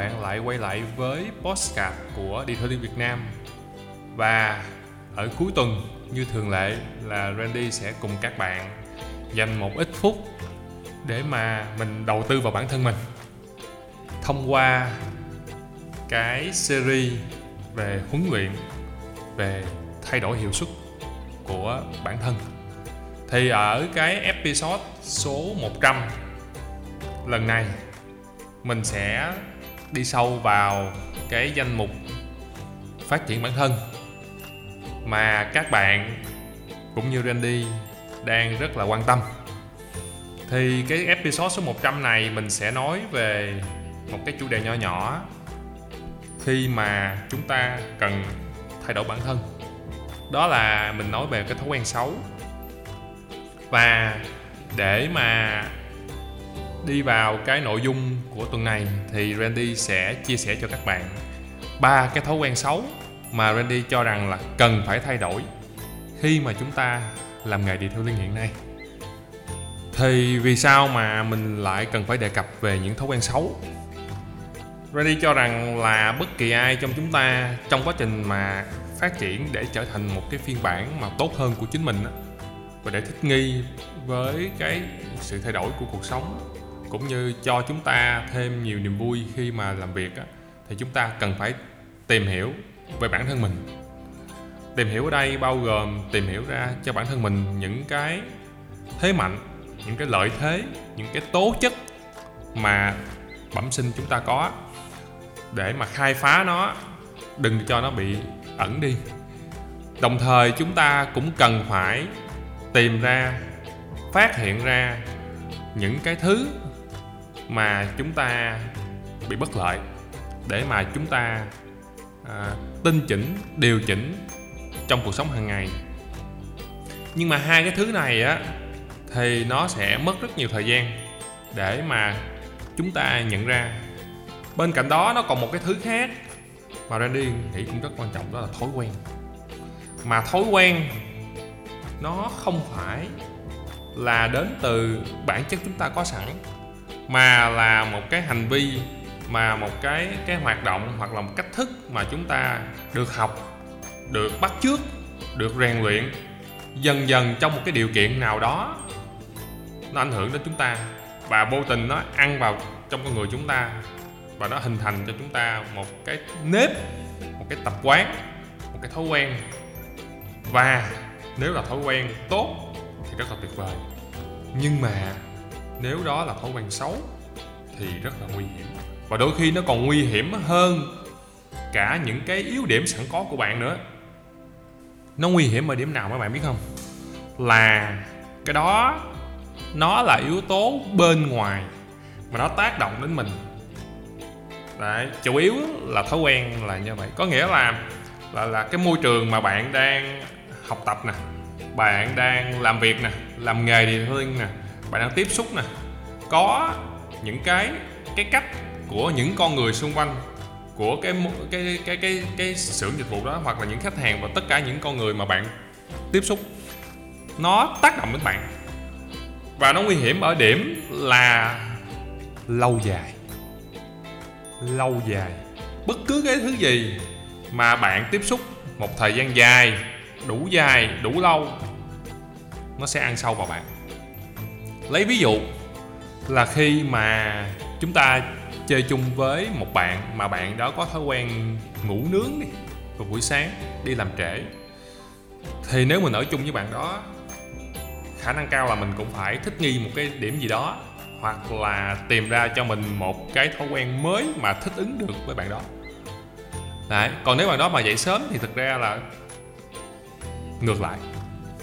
các bạn lại quay lại với postcard của điện thoại Đi Việt Nam. Và ở cuối tuần, như thường lệ, là Randy sẽ cùng các bạn dành một ít phút để mà mình đầu tư vào bản thân mình. Thông qua cái series về huấn luyện, về thay đổi hiệu suất của bản thân. Thì ở cái episode số 100 lần này, mình sẽ đi sâu vào cái danh mục phát triển bản thân mà các bạn cũng như Randy đang rất là quan tâm. Thì cái episode số 100 này mình sẽ nói về một cái chủ đề nho nhỏ khi mà chúng ta cần thay đổi bản thân. Đó là mình nói về cái thói quen xấu. Và để mà đi vào cái nội dung của tuần này thì Randy sẽ chia sẻ cho các bạn ba cái thói quen xấu mà Randy cho rằng là cần phải thay đổi khi mà chúng ta làm nghề điều liên hiện nay. Thì vì sao mà mình lại cần phải đề cập về những thói quen xấu? Randy cho rằng là bất kỳ ai trong chúng ta trong quá trình mà phát triển để trở thành một cái phiên bản mà tốt hơn của chính mình và để thích nghi với cái sự thay đổi của cuộc sống cũng như cho chúng ta thêm nhiều niềm vui khi mà làm việc á, thì chúng ta cần phải tìm hiểu về bản thân mình. Tìm hiểu ở đây bao gồm tìm hiểu ra cho bản thân mình những cái thế mạnh những cái lợi thế những cái tố chất mà bẩm sinh chúng ta có. Để mà khai phá nó đừng cho nó bị ẩn đi. Đồng thời chúng ta cũng cần phải tìm ra phát hiện ra những cái thứ mà chúng ta bị bất lợi để mà chúng ta à, tinh chỉnh điều chỉnh trong cuộc sống hàng ngày. Nhưng mà hai cái thứ này á thì nó sẽ mất rất nhiều thời gian để mà chúng ta nhận ra. Bên cạnh đó nó còn một cái thứ khác mà Randy nghĩ cũng rất quan trọng đó là thói quen. Mà thói quen nó không phải là đến từ bản chất chúng ta có sẵn mà là một cái hành vi, mà một cái cái hoạt động hoặc là một cách thức mà chúng ta được học, được bắt chước, được rèn luyện dần dần trong một cái điều kiện nào đó nó ảnh hưởng đến chúng ta. Và vô tình nó ăn vào trong con người chúng ta và nó hình thành cho chúng ta một cái nếp, một cái tập quán, một cái thói quen. Và nếu là thói quen tốt thì rất là tuyệt vời. Nhưng mà nếu đó là thói quen xấu thì rất là nguy hiểm. Và đôi khi nó còn nguy hiểm hơn cả những cái yếu điểm sẵn có của bạn nữa. Nó nguy hiểm ở điểm nào các bạn biết không? Là cái đó nó là yếu tố bên ngoài mà nó tác động đến mình. Đấy, chủ yếu là thói quen là như vậy. Có nghĩa là là là cái môi trường mà bạn đang học tập nè bạn đang làm việc nè làm nghề gì thôi nè bạn đang tiếp xúc nè. Có những cái cái cách của những con người xung quanh, của cái cái cái cái cái xưởng dịch vụ đó, hoặc là những khách hàng và tất cả những con người mà bạn tiếp xúc, nó tác động đến bạn. Và nó nguy hiểm ở điểm là lâu dài. Lâu dài. Bất cứ cái thứ gì mà bạn tiếp xúc một thời gian dài, đủ dài, đủ lâu, nó sẽ ăn sâu vào bạn lấy ví dụ là khi mà chúng ta chơi chung với một bạn mà bạn đó có thói quen ngủ nướng đi vào buổi sáng đi làm trễ, thì nếu mình ở chung với bạn đó, khả năng cao là mình cũng phải thích nghi một cái điểm gì đó hoặc là tìm ra cho mình một cái thói quen mới mà thích ứng được với bạn đó Đấy. còn nếu bạn đó mà dậy sớm thì thực ra là ngược lại,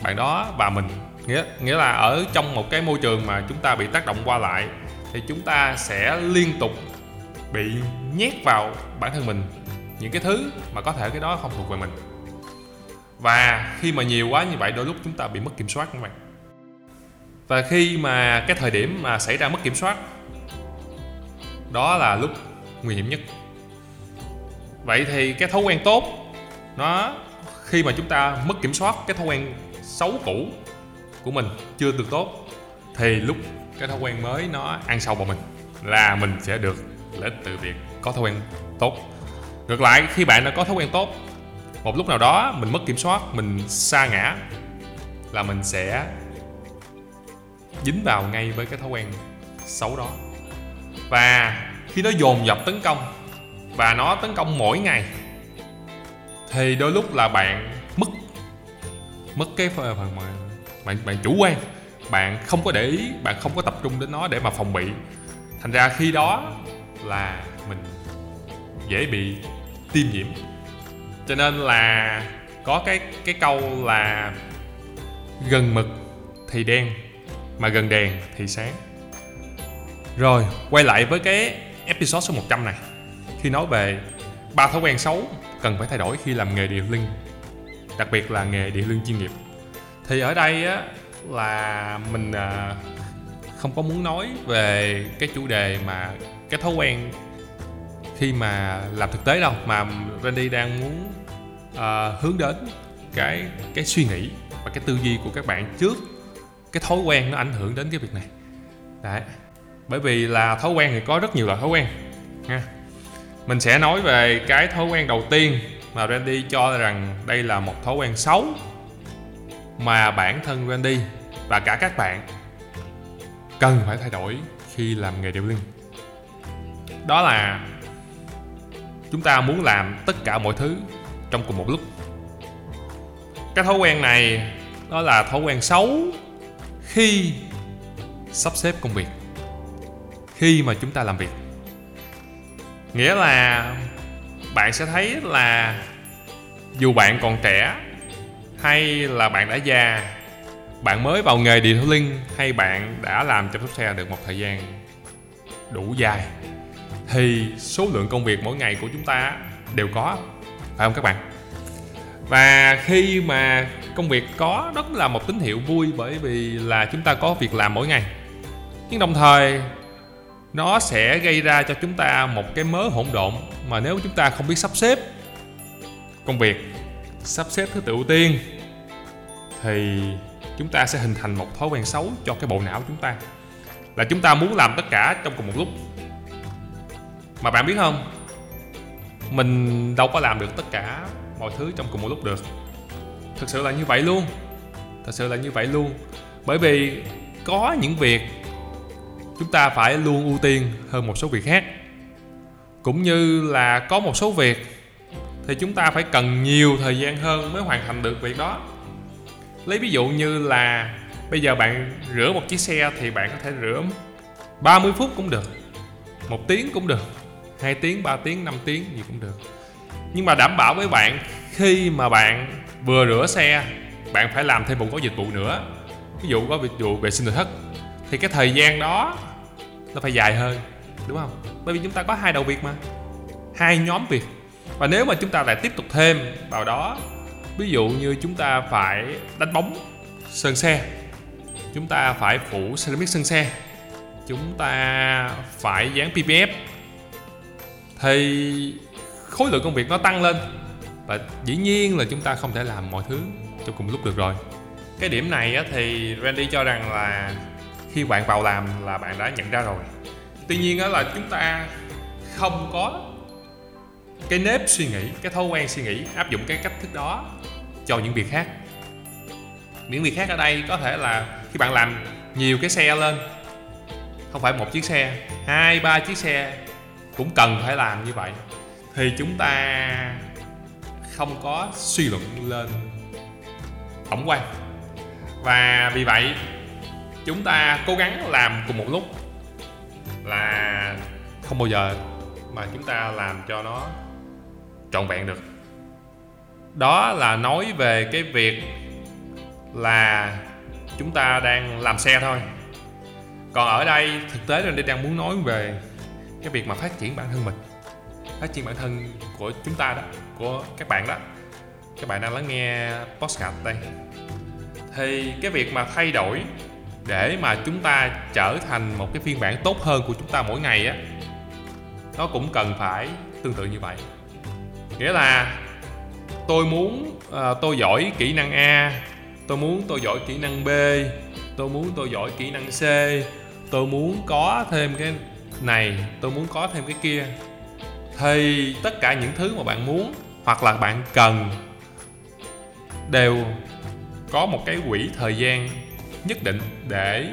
bạn đó và mình nghĩa nghĩa là ở trong một cái môi trường mà chúng ta bị tác động qua lại, thì chúng ta sẽ liên tục bị nhét vào bản thân mình những cái thứ mà có thể cái đó không thuộc về mình. Và khi mà nhiều quá như vậy, đôi lúc chúng ta bị mất kiểm soát các bạn và khi mà cái thời điểm mà xảy ra mất kiểm soát, đó là lúc nguy hiểm nhất. Vậy thì cái thói quen tốt, nó khi mà chúng ta mất kiểm soát cái thói quen xấu cũ của mình chưa được tốt, thì lúc cái thói quen mới nó ăn sâu vào mình là mình sẽ được lợi ích từ việc có thói quen tốt. Ngược lại, khi bạn đã có thói quen tốt, một lúc nào đó mình mất kiểm soát, mình sa ngã là mình sẽ dính vào ngay với cái thói quen xấu đó. Và khi nó dồn dập tấn công và nó tấn công mỗi ngày, thì đôi lúc là bạn mất mất cái phần mà bạn bạn chủ quan. Bạn không có để ý, bạn không có tập trung đến nó để mà phòng bị. Thành ra khi đó là mình dễ bị tiêm nhiễm. Cho nên là có cái cái câu là gần mực thì đen, mà gần đèn thì sáng. Rồi, quay lại với cái episode số 100 này. Khi nói về ba thói quen xấu cần phải thay đổi khi làm nghề điện linh, đặc biệt là nghề điện linh chuyên nghiệp thì ở đây á là mình à, không có muốn nói về cái chủ đề mà cái thói quen khi mà làm thực tế đâu mà Randy đang muốn à, hướng đến cái cái suy nghĩ và cái tư duy của các bạn trước cái thói quen nó ảnh hưởng đến cái việc này. Đấy bởi vì là thói quen thì có rất nhiều loại thói quen nha. Mình sẽ nói về cái thói quen đầu tiên mà Randy cho rằng đây là một thói quen xấu mà bản thân Randy và cả các bạn cần phải thay đổi khi làm nghề điều linh đó là chúng ta muốn làm tất cả mọi thứ trong cùng một lúc. Cái thói quen này, đó là thói quen xấu khi sắp xếp công việc, khi mà chúng ta làm việc. Nghĩa là bạn sẽ thấy là dù bạn còn trẻ hay là bạn đã già, bạn mới vào nghề điện thoại linh, hay bạn đã làm chăm sóc xe được một thời gian? Đủ dài. Thì số lượng công việc mỗi ngày của chúng ta đều có, phải không các bạn? Và khi mà công việc có, đó là một tín hiệu vui bởi vì là chúng ta có việc làm mỗi ngày. Nhưng đồng thời, nó sẽ gây ra cho chúng ta một cái mớ hỗn độn mà nếu chúng ta không biết sắp xếp công việc sắp xếp thứ tự ưu tiên, thì chúng ta sẽ hình thành một thói quen xấu cho cái bộ não chúng ta. Là chúng ta muốn làm tất cả trong cùng một lúc. Mà bạn biết không? Mình đâu có làm được tất cả mọi thứ trong cùng một lúc được. Thực sự là như vậy luôn. Thật sự là như vậy luôn. Bởi vì có những việc chúng ta phải luôn ưu tiên hơn một số việc khác. Cũng như là có một số việc thì chúng ta phải cần nhiều thời gian hơn mới hoàn thành được việc đó. Lấy ví dụ như là bây giờ bạn rửa một chiếc xe thì bạn có thể rửa 30 phút cũng được một tiếng cũng được 2 tiếng, 3 tiếng, 5 tiếng gì cũng được. Nhưng mà đảm bảo với bạn Khi mà bạn vừa rửa xe Bạn phải làm thêm một gói dịch vụ nữa. Ví dụ có dịch vụ vệ sinh nội thất. Thì cái thời gian đó Nó phải dài hơn Đúng không? Bởi vì chúng ta có hai đầu việc mà Hai nhóm việc. Và nếu mà chúng ta lại tiếp tục thêm vào đó, Ví dụ như chúng ta phải đánh bóng sơn xe, Chúng ta phải phủ ceramic sơn xe, Chúng ta phải dán PPF thì khối lượng công việc nó tăng lên và dĩ nhiên là chúng ta không thể làm mọi thứ trong cùng lúc được rồi. Cái điểm này thì Randy cho rằng là khi bạn vào làm là bạn đã nhận ra rồi. Tuy nhiên là chúng ta không có cái nếp suy nghĩ, cái thói quen suy nghĩ áp dụng cái cách thức đó cho những việc khác. Những việc khác ở đây có thể là khi bạn làm nhiều cái xe lên, không phải một chiếc xe, hai, ba chiếc xe cũng cần phải làm như vậy, thì chúng ta không có suy luận lên tổng quan. Và vì vậy, chúng ta cố gắng làm cùng một lúc là không bao giờ mà chúng ta làm cho nó trọn vẹn được. Đó là nói về cái việc là chúng ta đang làm xe thôi. Còn ở đây thực tế là đây đang muốn nói về cái việc mà phát triển bản thân mình, phát triển bản thân của chúng ta đó, của các bạn đó. Các bạn đang lắng nghe podcast đây. Thì cái việc mà thay đổi để mà chúng ta trở thành một cái phiên bản tốt hơn của chúng ta mỗi ngày á, nó cũng cần phải tương tự như vậy nghĩa là tôi muốn uh, tôi giỏi kỹ năng a tôi muốn tôi giỏi kỹ năng b tôi muốn tôi giỏi kỹ năng c tôi muốn có thêm cái này tôi muốn có thêm cái kia. Thì tất cả những thứ mà bạn muốn hoặc là bạn cần đều có một cái quỹ thời gian nhất định để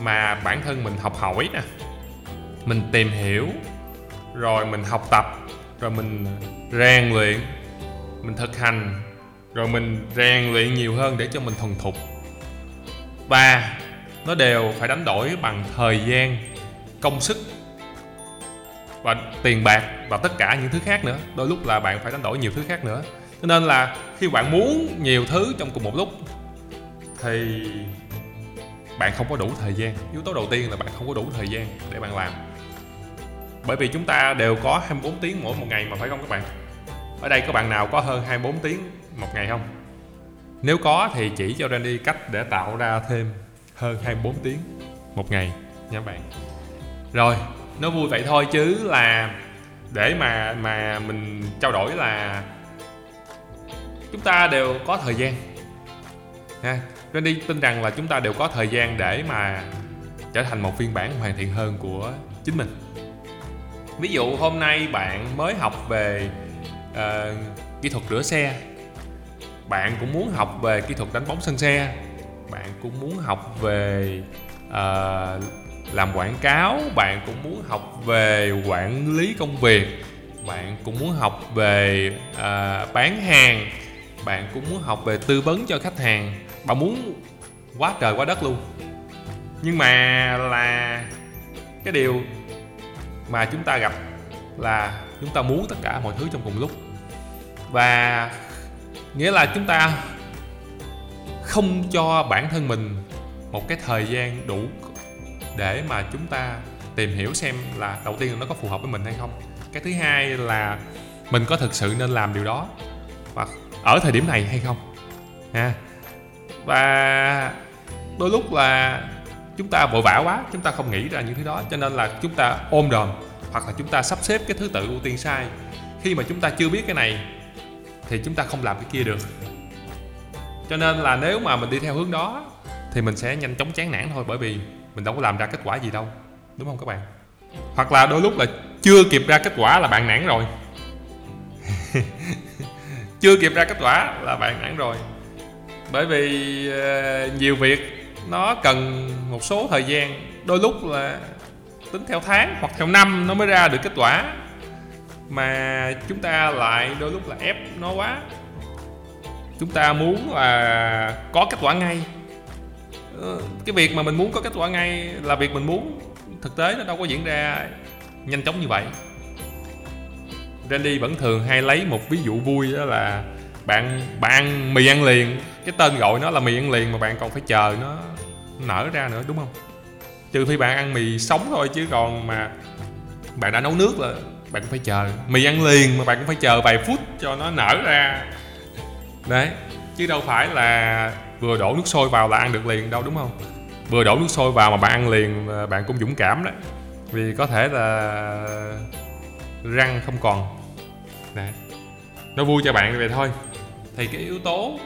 mà bản thân mình học hỏi nè. Mình tìm hiểu rồi mình học tập rồi mình rèn luyện, mình thực hành. Rồi mình rèn luyện nhiều hơn để cho mình thuần thục. Và nó đều phải đánh đổi bằng thời gian, công sức và tiền bạc và tất cả những thứ khác nữa. Đôi lúc là bạn phải đánh đổi nhiều thứ khác nữa. Cho nên là khi bạn muốn nhiều thứ trong cùng một lúc, thì bạn không có đủ thời gian. Yếu tố đầu tiên là bạn không có đủ thời gian để bạn làm bởi vì chúng ta đều có 24 tiếng mỗi một ngày mà phải không các bạn? Ở đây có bạn nào có hơn 24 tiếng một ngày không? Nếu có thì chỉ cho Randy cách để tạo ra thêm hơn 24 tiếng một ngày nha bạn. Rồi, nó vui vậy thôi chứ là để mà mà mình trao đổi là chúng ta đều có thời gian. Ha, Randy tin rằng là chúng ta đều có thời gian để mà trở thành một phiên bản hoàn thiện hơn của chính mình ví dụ hôm nay bạn mới học về uh, kỹ thuật rửa xe. Bạn cũng muốn học về kỹ thuật đánh bóng sân xe. Bạn cũng muốn học về uh, làm quảng cáo. Bạn cũng muốn học về quản lý công việc. Bạn cũng muốn học về uh, bán hàng. Bạn cũng muốn học về tư vấn cho khách hàng. Bạn muốn quá trời quá đất luôn. Nhưng mà là cái điều mà chúng ta gặp là chúng ta muốn tất cả mọi thứ trong cùng lúc. Và nghĩa là chúng ta không cho bản thân mình một cái thời gian đủ để mà chúng ta tìm hiểu xem là đầu tiên là nó có phù hợp với mình hay không. Cái thứ hai là mình có thực sự nên làm điều đó hoặc ở thời điểm này hay không, ha? Và đôi lúc là chúng ta vội vã quá, chúng ta không nghĩ ra những thứ đó. Cho nên là chúng ta ôm đồm, hoặc là chúng ta sắp xếp cái thứ tự ưu tiên sai. Khi mà chúng ta chưa biết cái này, thì chúng ta không làm cái kia được. Cho nên là nếu mà mình đi theo hướng đó, thì mình sẽ nhanh chóng chán nản thôi, bởi vì mình đâu có làm ra kết quả gì đâu. Đúng không các bạn? Hoặc là đôi lúc là chưa kịp ra kết quả là bạn nản rồi. Chưa kịp ra kết quả là bạn nản rồi. Bởi vì ờ, nhiều việc nó cần một số thời gian, đôi lúc là tính theo tháng hoặc theo năm nó mới ra được kết quả. Mà chúng ta lại đôi lúc là ép nó quá. Chúng ta muốn là có kết quả ngay. Ờ, cái việc mà mình muốn có kết quả ngay là việc mình muốn. Thực tế nó đâu có diễn ra nhanh chóng như vậy. Randy vẫn thường hay lấy một ví dụ vui đó là bạn bạn mì ăn liền. Cái tên gọi nó là mì ăn liền mà bạn còn phải chờ nó nở ra nữa, đúng không? Trừ khi bạn ăn mì sống thôi chứ còn mà bạn đã nấu nước là bạn cũng phải chờ. Mì ăn liền mà bạn cũng phải chờ vài phút cho nó nở ra. Đấy, chứ đâu phải là vừa đổ nước sôi vào là ăn được liền đâu, đúng không? Vừa đổ nước sôi vào mà bạn ăn liền bạn cũng dũng cảm đấy. Vì có thể là răng không còn. Đấy, nó vui cho bạn vậy thôi thì cái yếu tố,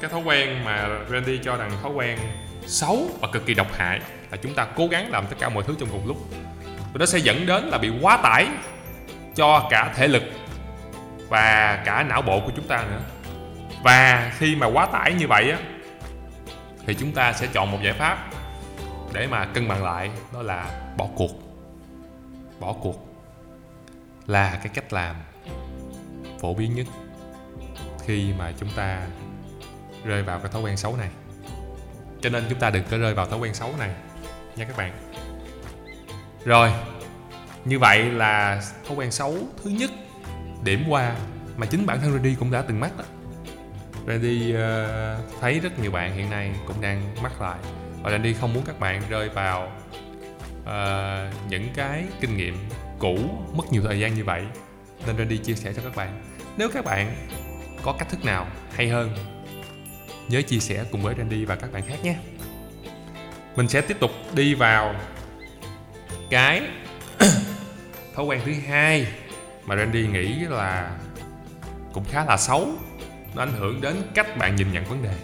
cái thói quen mà Randy cho rằng thói quen xấu và cực kỳ độc hại là chúng ta cố gắng làm tất cả mọi thứ trong cùng lúc. Và nó sẽ dẫn đến là bị quá tải cho cả thể lực và cả não bộ của chúng ta nữa. Và khi mà quá tải như vậy á, thì chúng ta sẽ chọn một giải pháp để mà cân bằng lại, đó là bỏ cuộc. Bỏ cuộc là cái cách làm phổ biến nhất khi mà chúng ta rơi vào cái thói quen xấu này. Cho nên chúng ta đừng có rơi vào thói quen xấu này nha các bạn. Rồi như vậy là thói quen xấu thứ nhất điểm qua mà chính bản thân Randy cũng đã từng mắc đó. Randy uh, ờ, thấy rất nhiều bạn hiện nay cũng đang mắc lại và Randy không muốn các bạn rơi vào uh, những cái kinh nghiệm cũ mất nhiều thời gian như vậy. Nên Randy chia sẻ cho các bạn. Nếu các bạn có cách thức nào hay hơn? Nhớ chia sẻ cùng với Randy và các bạn khác nhé. Mình sẽ tiếp tục đi vào cái thói quen thứ hai mà Randy nghĩ là cũng khá là xấu. Nó ảnh hưởng đến cách bạn nhìn nhận vấn đề.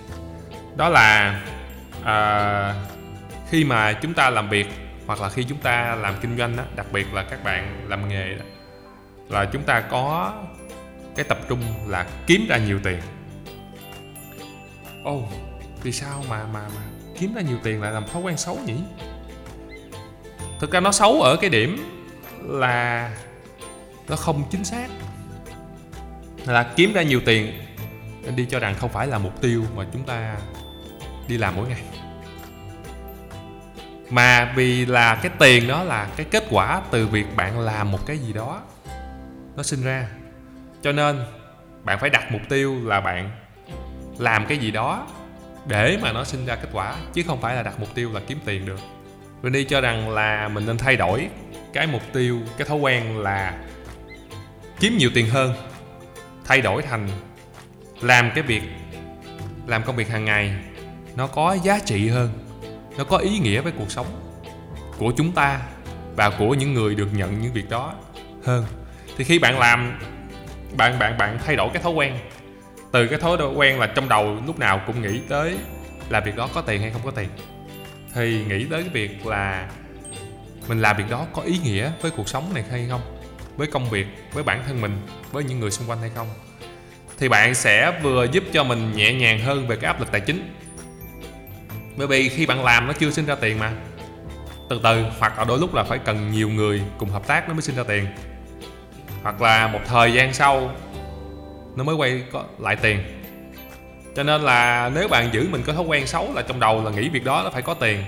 Đó là à, khi mà chúng ta làm việc hoặc là khi chúng ta làm kinh doanh đó, đặc biệt là các bạn làm nghề đó, là chúng ta có cái tập trung là kiếm ra nhiều tiền. Ồ oh, vì sao mà mà mà kiếm ra nhiều tiền lại làm thói quen xấu nhỉ? Thực ra nó xấu ở cái điểm là nó không chính xác. Là kiếm ra nhiều tiền nên đi cho rằng không phải là mục tiêu mà chúng ta đi làm mỗi ngày. Mà vì là cái tiền đó là cái kết quả từ việc bạn làm một cái gì đó nó sinh ra cho nên, bạn phải đặt mục tiêu là bạn làm cái gì đó để mà nó sinh ra kết quả, chứ không phải là đặt mục tiêu là kiếm tiền được. Wendy cho rằng là mình nên thay đổi cái mục tiêu, cái thói quen là kiếm nhiều tiền hơn, thay đổi thành làm cái việc, làm công việc hàng ngày nó có giá trị hơn, nó có ý nghĩa với cuộc sống của chúng ta và của những người được nhận những việc đó hơn. Thì khi bạn làm bạn bạn bạn thay đổi cái thói quen. Từ cái thói quen là trong đầu lúc nào cũng nghĩ tới là việc đó có tiền hay không có tiền. Thì nghĩ tới cái việc là mình làm việc đó có ý nghĩa với cuộc sống này hay không? Với công việc, với bản thân mình, với những người xung quanh hay không? Thì bạn sẽ vừa giúp cho mình nhẹ nhàng hơn về cái áp lực tài chính. Bởi vì khi bạn làm nó chưa sinh ra tiền mà. Từ từ, hoặc là đôi lúc là phải cần nhiều người cùng hợp tác nó mới sinh ra tiền hoặc là một thời gian sau, nó mới quay có lại tiền. Cho nên là nếu bạn giữ mình có thói quen xấu là trong đầu là nghĩ việc đó nó phải có tiền,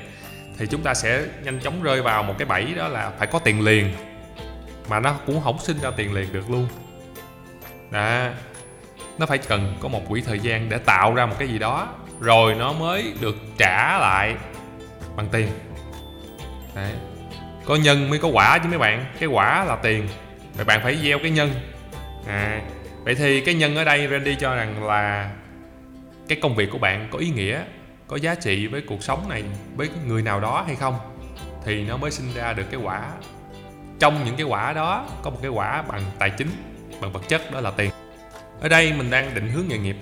thì chúng ta sẽ nhanh chóng rơi vào một cái bẫy đó là phải có tiền liền. Mà nó cũng không sinh ra tiền liền được luôn. Đó. Nó phải cần có một quỹ thời gian để tạo ra một cái gì đó, rồi nó mới được trả lại bằng tiền. Đấy. có nhân mới có quả chứ mấy bạn. Cái quả là tiền vậy bạn phải gieo cái nhân. À vậy thì cái nhân ở đây Randy cho rằng là cái công việc của bạn có ý nghĩa có giá trị với cuộc sống này với người nào đó hay không? Thì nó mới sinh ra được cái quả. Trong những cái quả đó có một cái quả bằng tài chính bằng vật chất đó là tiền. Ở đây mình đang định hướng nghề nghiệp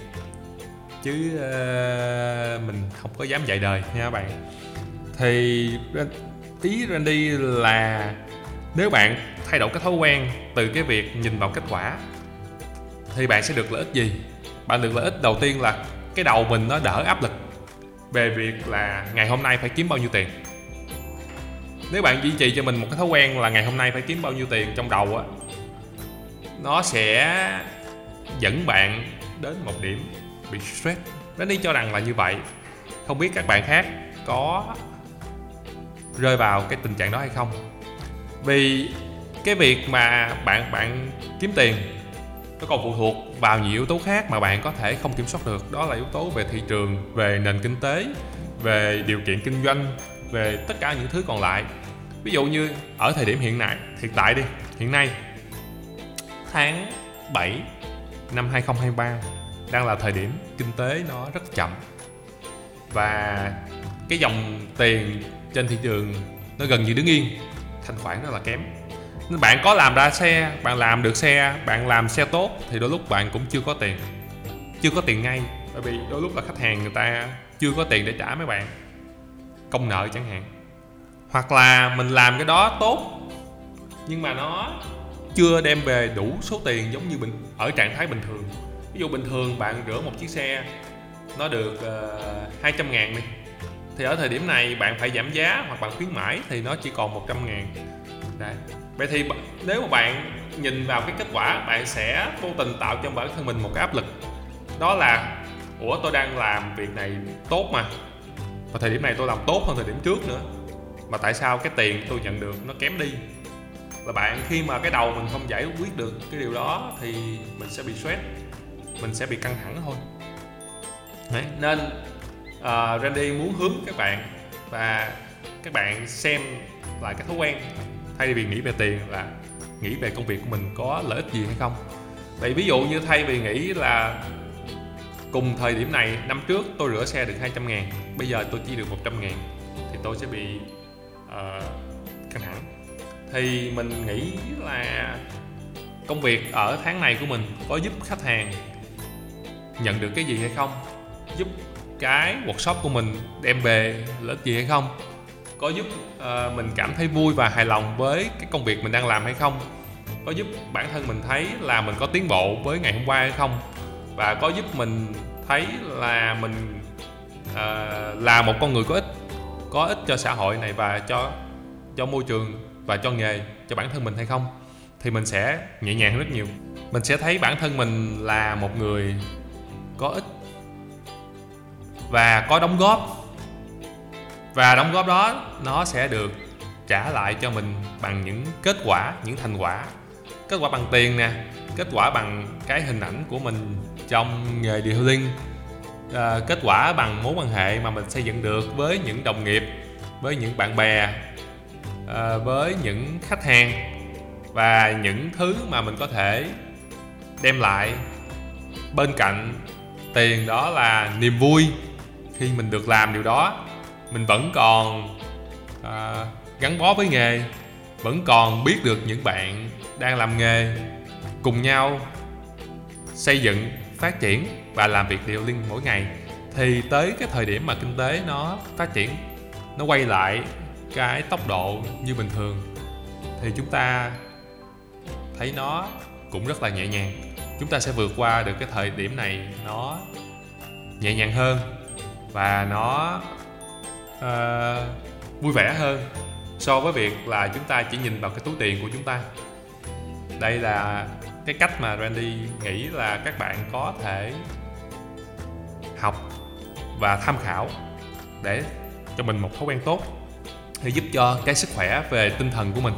chứ uh, mình không có dám dạy đời nha các bạn. Thì ờ, ý Randy là nếu bạn thay đổi cái thói quen từ cái việc nhìn vào kết quả, thì bạn sẽ được lợi ích gì? Bạn được lợi ích đầu tiên là cái đầu mình nó đỡ áp lực về việc là ngày hôm nay phải kiếm bao nhiêu tiền. Nếu bạn duy trì cho mình một cái thói quen là ngày hôm nay phải kiếm bao nhiêu tiền trong đầu á, nó sẽ dẫn bạn đến một điểm bị stress. Đến đi cho rằng là như vậy. Không biết các bạn khác có rơi vào cái tình trạng đó hay không? Vì cái việc mà bạn bạn kiếm tiền nó còn phụ thuộc vào nhiều yếu tố khác mà bạn có thể không kiểm soát được. Đó là yếu tố về thị trường, về nền kinh tế, về điều kiện kinh doanh, về tất cả những thứ còn lại. Ví dụ như ở thời điểm hiện tại hiện tại đi, hiện nay, tháng 7 năm 2023 đang là thời điểm kinh tế nó rất chậm. Và cái dòng tiền trên thị trường nó gần như đứng yên thanh khoản rất là kém. Nên bạn có làm ra xe bạn làm được xe bạn làm xe tốt thì đôi lúc bạn cũng chưa có tiền. Chưa có tiền ngay bởi vì đôi lúc là khách hàng người ta chưa có tiền để trả mấy bạn. Công nợ chẳng hạn. Hoặc là mình làm cái đó tốt nhưng mà nó chưa đem về đủ số tiền giống như bình ở trạng thái bình thường. Ví dụ bình thường bạn rửa một chiếc xe nó được ờ, uh, 200 ngàn đi thì ở thời điểm này bạn phải giảm giá hoặc bạn khuyến mãi thì nó chỉ còn 100 ngàn. Đấy. vậy thì nếu mà bạn nhìn vào cái kết quả bạn sẽ vô tình tạo cho bản thân mình một cái áp lực. Đó là ủa tôi đang làm việc này tốt mà. Và thời điểm này tôi làm tốt hơn thời điểm trước nữa. Mà tại sao cái tiền tôi nhận được nó kém đi? Và bạn khi mà cái đầu mình không giải quyết được cái điều đó thì mình sẽ bị stress mình sẽ bị căng thẳng thôi Đấy, nên uh, Randy muốn hướng các bạn và các bạn xem lại cái thói quen thay vì nghĩ về tiền là nghĩ về công việc của mình có lợi ích gì hay không. Vậy ví dụ như thay vì nghĩ là cùng thời điểm này năm trước tôi rửa xe được 200 ngàn bây giờ tôi chỉ được 100 ngàn thì tôi sẽ bị uh, căng thẳng. Thì mình nghĩ là công việc ở tháng này của mình có giúp khách hàng nhận được cái gì hay không? Giúp cái workshop của mình đem về lợi ích gì hay không? Có giúp uh, mình cảm thấy vui và hài lòng với cái công việc mình đang làm hay không? Có giúp bản thân mình thấy là mình có tiến bộ với ngày hôm qua hay không? Và có giúp mình thấy là mình uh, là một con người có ích có ích cho xã hội này và cho cho môi trường và cho nghề cho bản thân mình hay không? Thì mình sẽ nhẹ nhàng hơn rất nhiều. Mình sẽ thấy bản thân mình là một người có ích và có đóng góp. Và đóng góp đó nó sẽ được trả lại cho mình bằng những kết quả những thành quả. Kết quả bằng tiền nè kết quả bằng cái hình ảnh của mình trong nghề detailing à, kết quả bằng mối quan hệ mà mình xây dựng được với những đồng nghiệp với những bạn bè à, với những khách hàng và những thứ mà mình có thể đem lại. Bên cạnh tiền đó là niềm vui khi mình được làm điều đó mình vẫn còn à, gắn bó với nghề vẫn còn biết được những bạn đang làm nghề cùng nhau xây dựng phát triển và làm việc điều liên mỗi ngày. Thì tới cái thời điểm mà kinh tế nó phát triển nó quay lại cái tốc độ như bình thường thì chúng ta thấy nó cũng rất là nhẹ nhàng. Chúng ta sẽ vượt qua được cái thời điểm này nó nhẹ nhàng hơn và nó uh, vui vẻ hơn so với việc là chúng ta chỉ nhìn vào cái túi tiền của chúng ta. Đây là cái cách mà Randy nghĩ là các bạn có thể học và tham khảo để cho mình một thói quen tốt để giúp cho cái sức khỏe về tinh thần của mình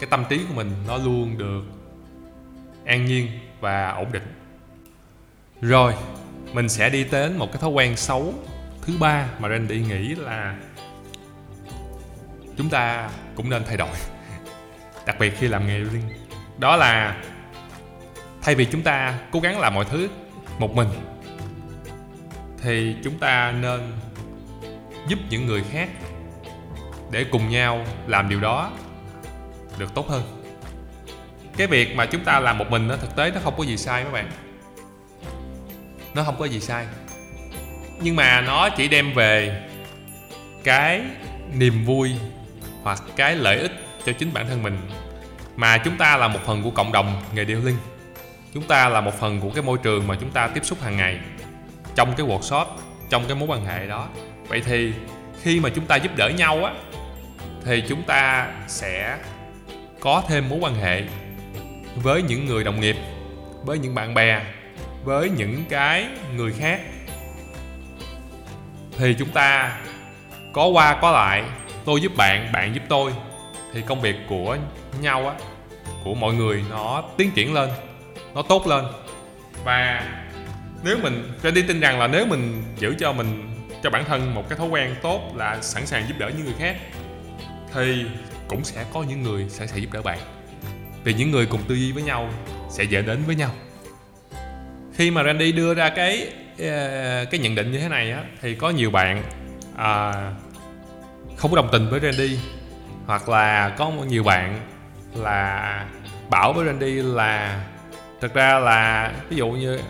cái tâm trí của mình nó luôn được an nhiên và ổn định. Rồi mình sẽ đi đến một cái thói quen xấu thứ ba mà Randy nghĩ là chúng ta cũng nên thay đổi, đặc biệt khi làm nghề riêng. đó là thay vì chúng ta cố gắng làm mọi thứ một mình, thì chúng ta nên giúp những người khác để cùng nhau làm điều đó được tốt hơn cái việc mà chúng ta làm một mình nó thực tế nó không có gì sai các bạn nó không có gì sai. Nhưng mà nó chỉ đem về cái niềm vui hoặc cái lợi ích cho chính bản thân mình. Mà chúng ta là một phần của cộng đồng nghề điêu linh chúng ta là một phần của cái môi trường mà chúng ta tiếp xúc hàng ngày trong cái workshop, trong cái mối quan hệ đó. Vậy thì khi mà chúng ta giúp đỡ nhau á, thì chúng ta sẽ có thêm mối quan hệ với những người đồng nghiệp, với những bạn bè với những cái người khác. Thì chúng ta có qua có lại, tôi giúp bạn bạn giúp tôi. Thì công việc của nhau á, của mọi người nó tiến triển lên, nó tốt lên. Và nếu mình đi tin rằng là nếu mình giữ cho mình, cho bản thân một cái thói quen tốt là sẵn sàng giúp đỡ những người khác, thì cũng sẽ có những người sẵn sàng giúp đỡ bạn. Vì những người cùng tư duy với nhau sẽ dễ đến với nhau khi mà Randy đưa ra cái ờ, cái nhận định như thế này á thì có nhiều bạn à, không có đồng tình với Randy. Hoặc là có nhiều bạn là bảo với Randy là thực ra là ví dụ như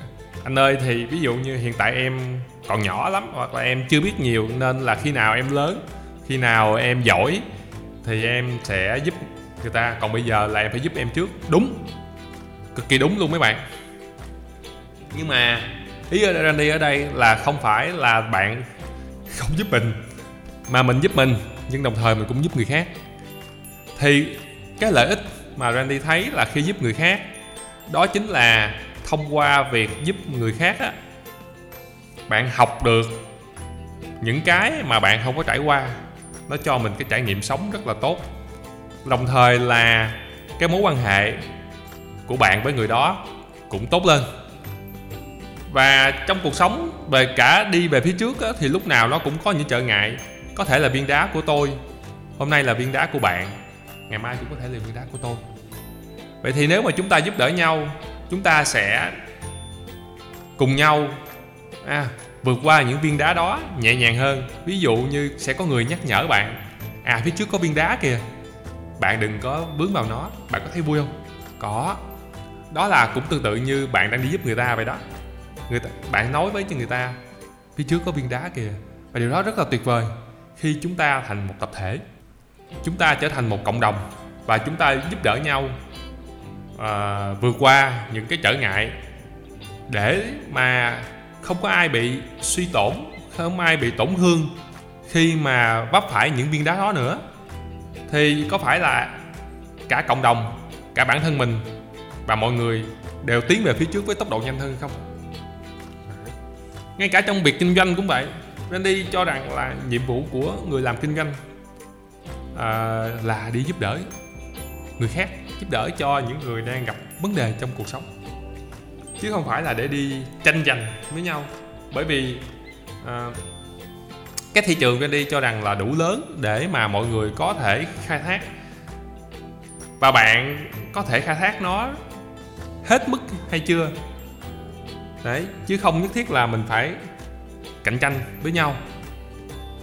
anh ơi thì ví dụ như hiện tại em còn nhỏ lắm hoặc là em chưa biết nhiều nên là khi nào em lớn khi nào em giỏi thì em sẽ giúp người ta. Còn bây giờ là em phải giúp em trước. Đúng. Cực kỳ đúng luôn mấy bạn nhưng mà ý ở Randy ở đây là không phải là bạn không giúp mình, mà mình giúp mình, nhưng đồng thời mình cũng giúp người khác. Thì cái lợi ích mà Randy thấy là khi giúp người khác, đó chính là thông qua việc giúp người khác á, bạn học được những cái mà bạn không có trải qua. Nó cho mình cái trải nghiệm sống rất là tốt. Đồng thời là cái mối quan hệ của bạn với người đó cũng tốt lên và trong cuộc sống về cả đi về phía trước á, thì lúc nào nó cũng có những trở ngại. Có thể là viên đá của tôi. Hôm nay là viên đá của bạn. Ngày mai cũng có thể là viên đá của tôi. Vậy thì nếu mà chúng ta giúp đỡ nhau chúng ta sẽ cùng nhau à, vượt qua những viên đá đó nhẹ nhàng hơn. Ví dụ như sẽ có người nhắc nhở bạn à phía trước có viên đá kìa. Bạn đừng có vướng vào nó. Bạn có thấy vui không? Có. Đó là cũng tương tự như bạn đang đi giúp người ta vậy đó người ta, bạn nói với cho người ta phía trước có viên đá kìa. Và điều đó rất là tuyệt vời. Khi chúng ta thành một tập thể chúng ta trở thành một cộng đồng và chúng ta giúp đỡ nhau à, vượt qua những cái trở ngại để mà không có ai bị suy tổn không ai bị tổn thương khi mà vấp phải những viên đá đó nữa. Thì có phải là cả cộng đồng cả bản thân mình và mọi người đều tiến về phía trước với tốc độ nhanh hơn không? Ngay cả trong việc kinh doanh cũng vậy. Randy cho rằng là nhiệm vụ của người làm kinh doanh à, là đi giúp đỡ người khác giúp đỡ cho những người đang gặp vấn đề trong cuộc sống. Chứ không phải là để đi tranh giành với nhau. Bởi vì à, cái thị trường Randy cho rằng là đủ lớn để mà mọi người có thể khai thác. Và bạn có thể khai thác nó hết mức hay chưa? Đấy chứ không nhất thiết là mình phải cạnh tranh với nhau.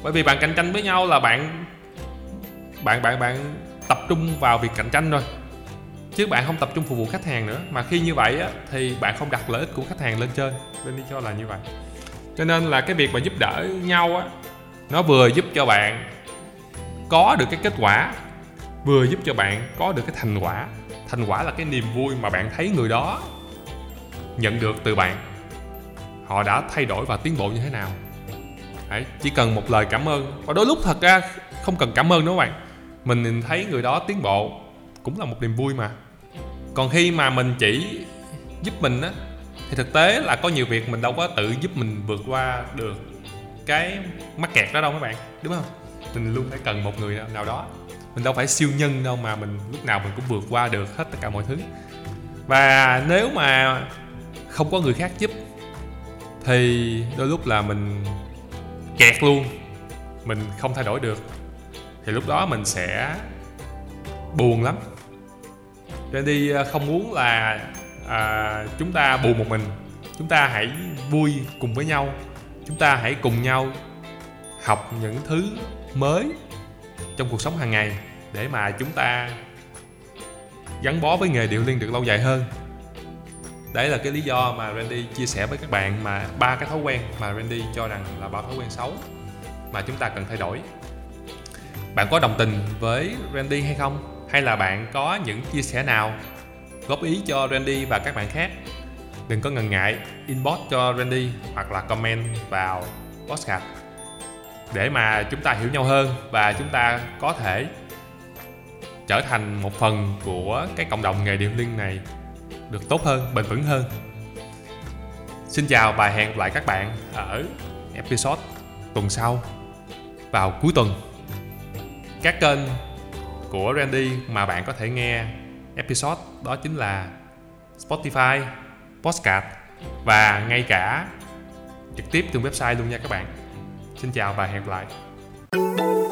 Bởi vì bạn cạnh tranh với nhau là bạn bạn bạn bạn tập trung vào việc cạnh tranh thôi. Chứ bạn không tập trung phục vụ khách hàng nữa. Mà khi như vậy á, thì bạn không đặt lợi ích của khách hàng lên trên. Nên đi cho là như vậy. Cho nên là cái việc mà giúp đỡ nhau á nó vừa giúp cho bạn có được cái kết quả vừa giúp cho bạn có được cái thành quả. Thành quả là cái niềm vui mà bạn thấy người đó nhận được từ bạn. Họ đã thay đổi và tiến bộ như thế nào? Đấy, chỉ cần một lời cảm ơn. Và đôi lúc thật ra không cần cảm ơn đâu các bạn. Mình nhìn thấy người đó tiến bộ cũng là một niềm vui mà. Còn khi mà mình chỉ giúp mình á thì thực tế là có nhiều việc mình đâu có tự giúp mình vượt qua được cái mắc kẹt đó đâu các bạn đúng không? Mình luôn phải cần một người nào đó. Mình đâu phải siêu nhân đâu mà mình lúc nào mình cũng vượt qua được hết tất cả mọi thứ. Và nếu mà không có người khác giúp thì đôi lúc là mình kẹt luôn mình không thay đổi được. Thì lúc đó mình sẽ buồn lắm. Randy đi à, không muốn là à, chúng ta buồn một mình. Chúng ta hãy vui cùng với nhau. Chúng ta hãy cùng nhau học những thứ mới trong cuộc sống hàng ngày để mà chúng ta gắn bó với nghề điệu liên được lâu dài hơn đấy là cái lý do mà Randy chia sẻ với các bạn mà ba cái thói quen mà Randy cho rằng là ba thói quen xấu mà chúng ta cần thay đổi. Bạn có đồng tình với Randy hay không? Hay là bạn có những chia sẻ nào góp ý cho Randy và các bạn khác? Đừng có ngần ngại inbox cho Randy hoặc là comment vào podcast để mà chúng ta hiểu nhau hơn và chúng ta có thể trở thành một phần của cái cộng đồng nghề điện liên này được tốt hơn, bền vững hơn. Xin chào và hẹn gặp lại các bạn ở episode tuần sau vào cuối tuần. Các kênh của Randy mà bạn có thể nghe episode đó chính là Spotify, Podcast và ngay cả trực tiếp trên website luôn nha các bạn. Xin chào và hẹn gặp lại.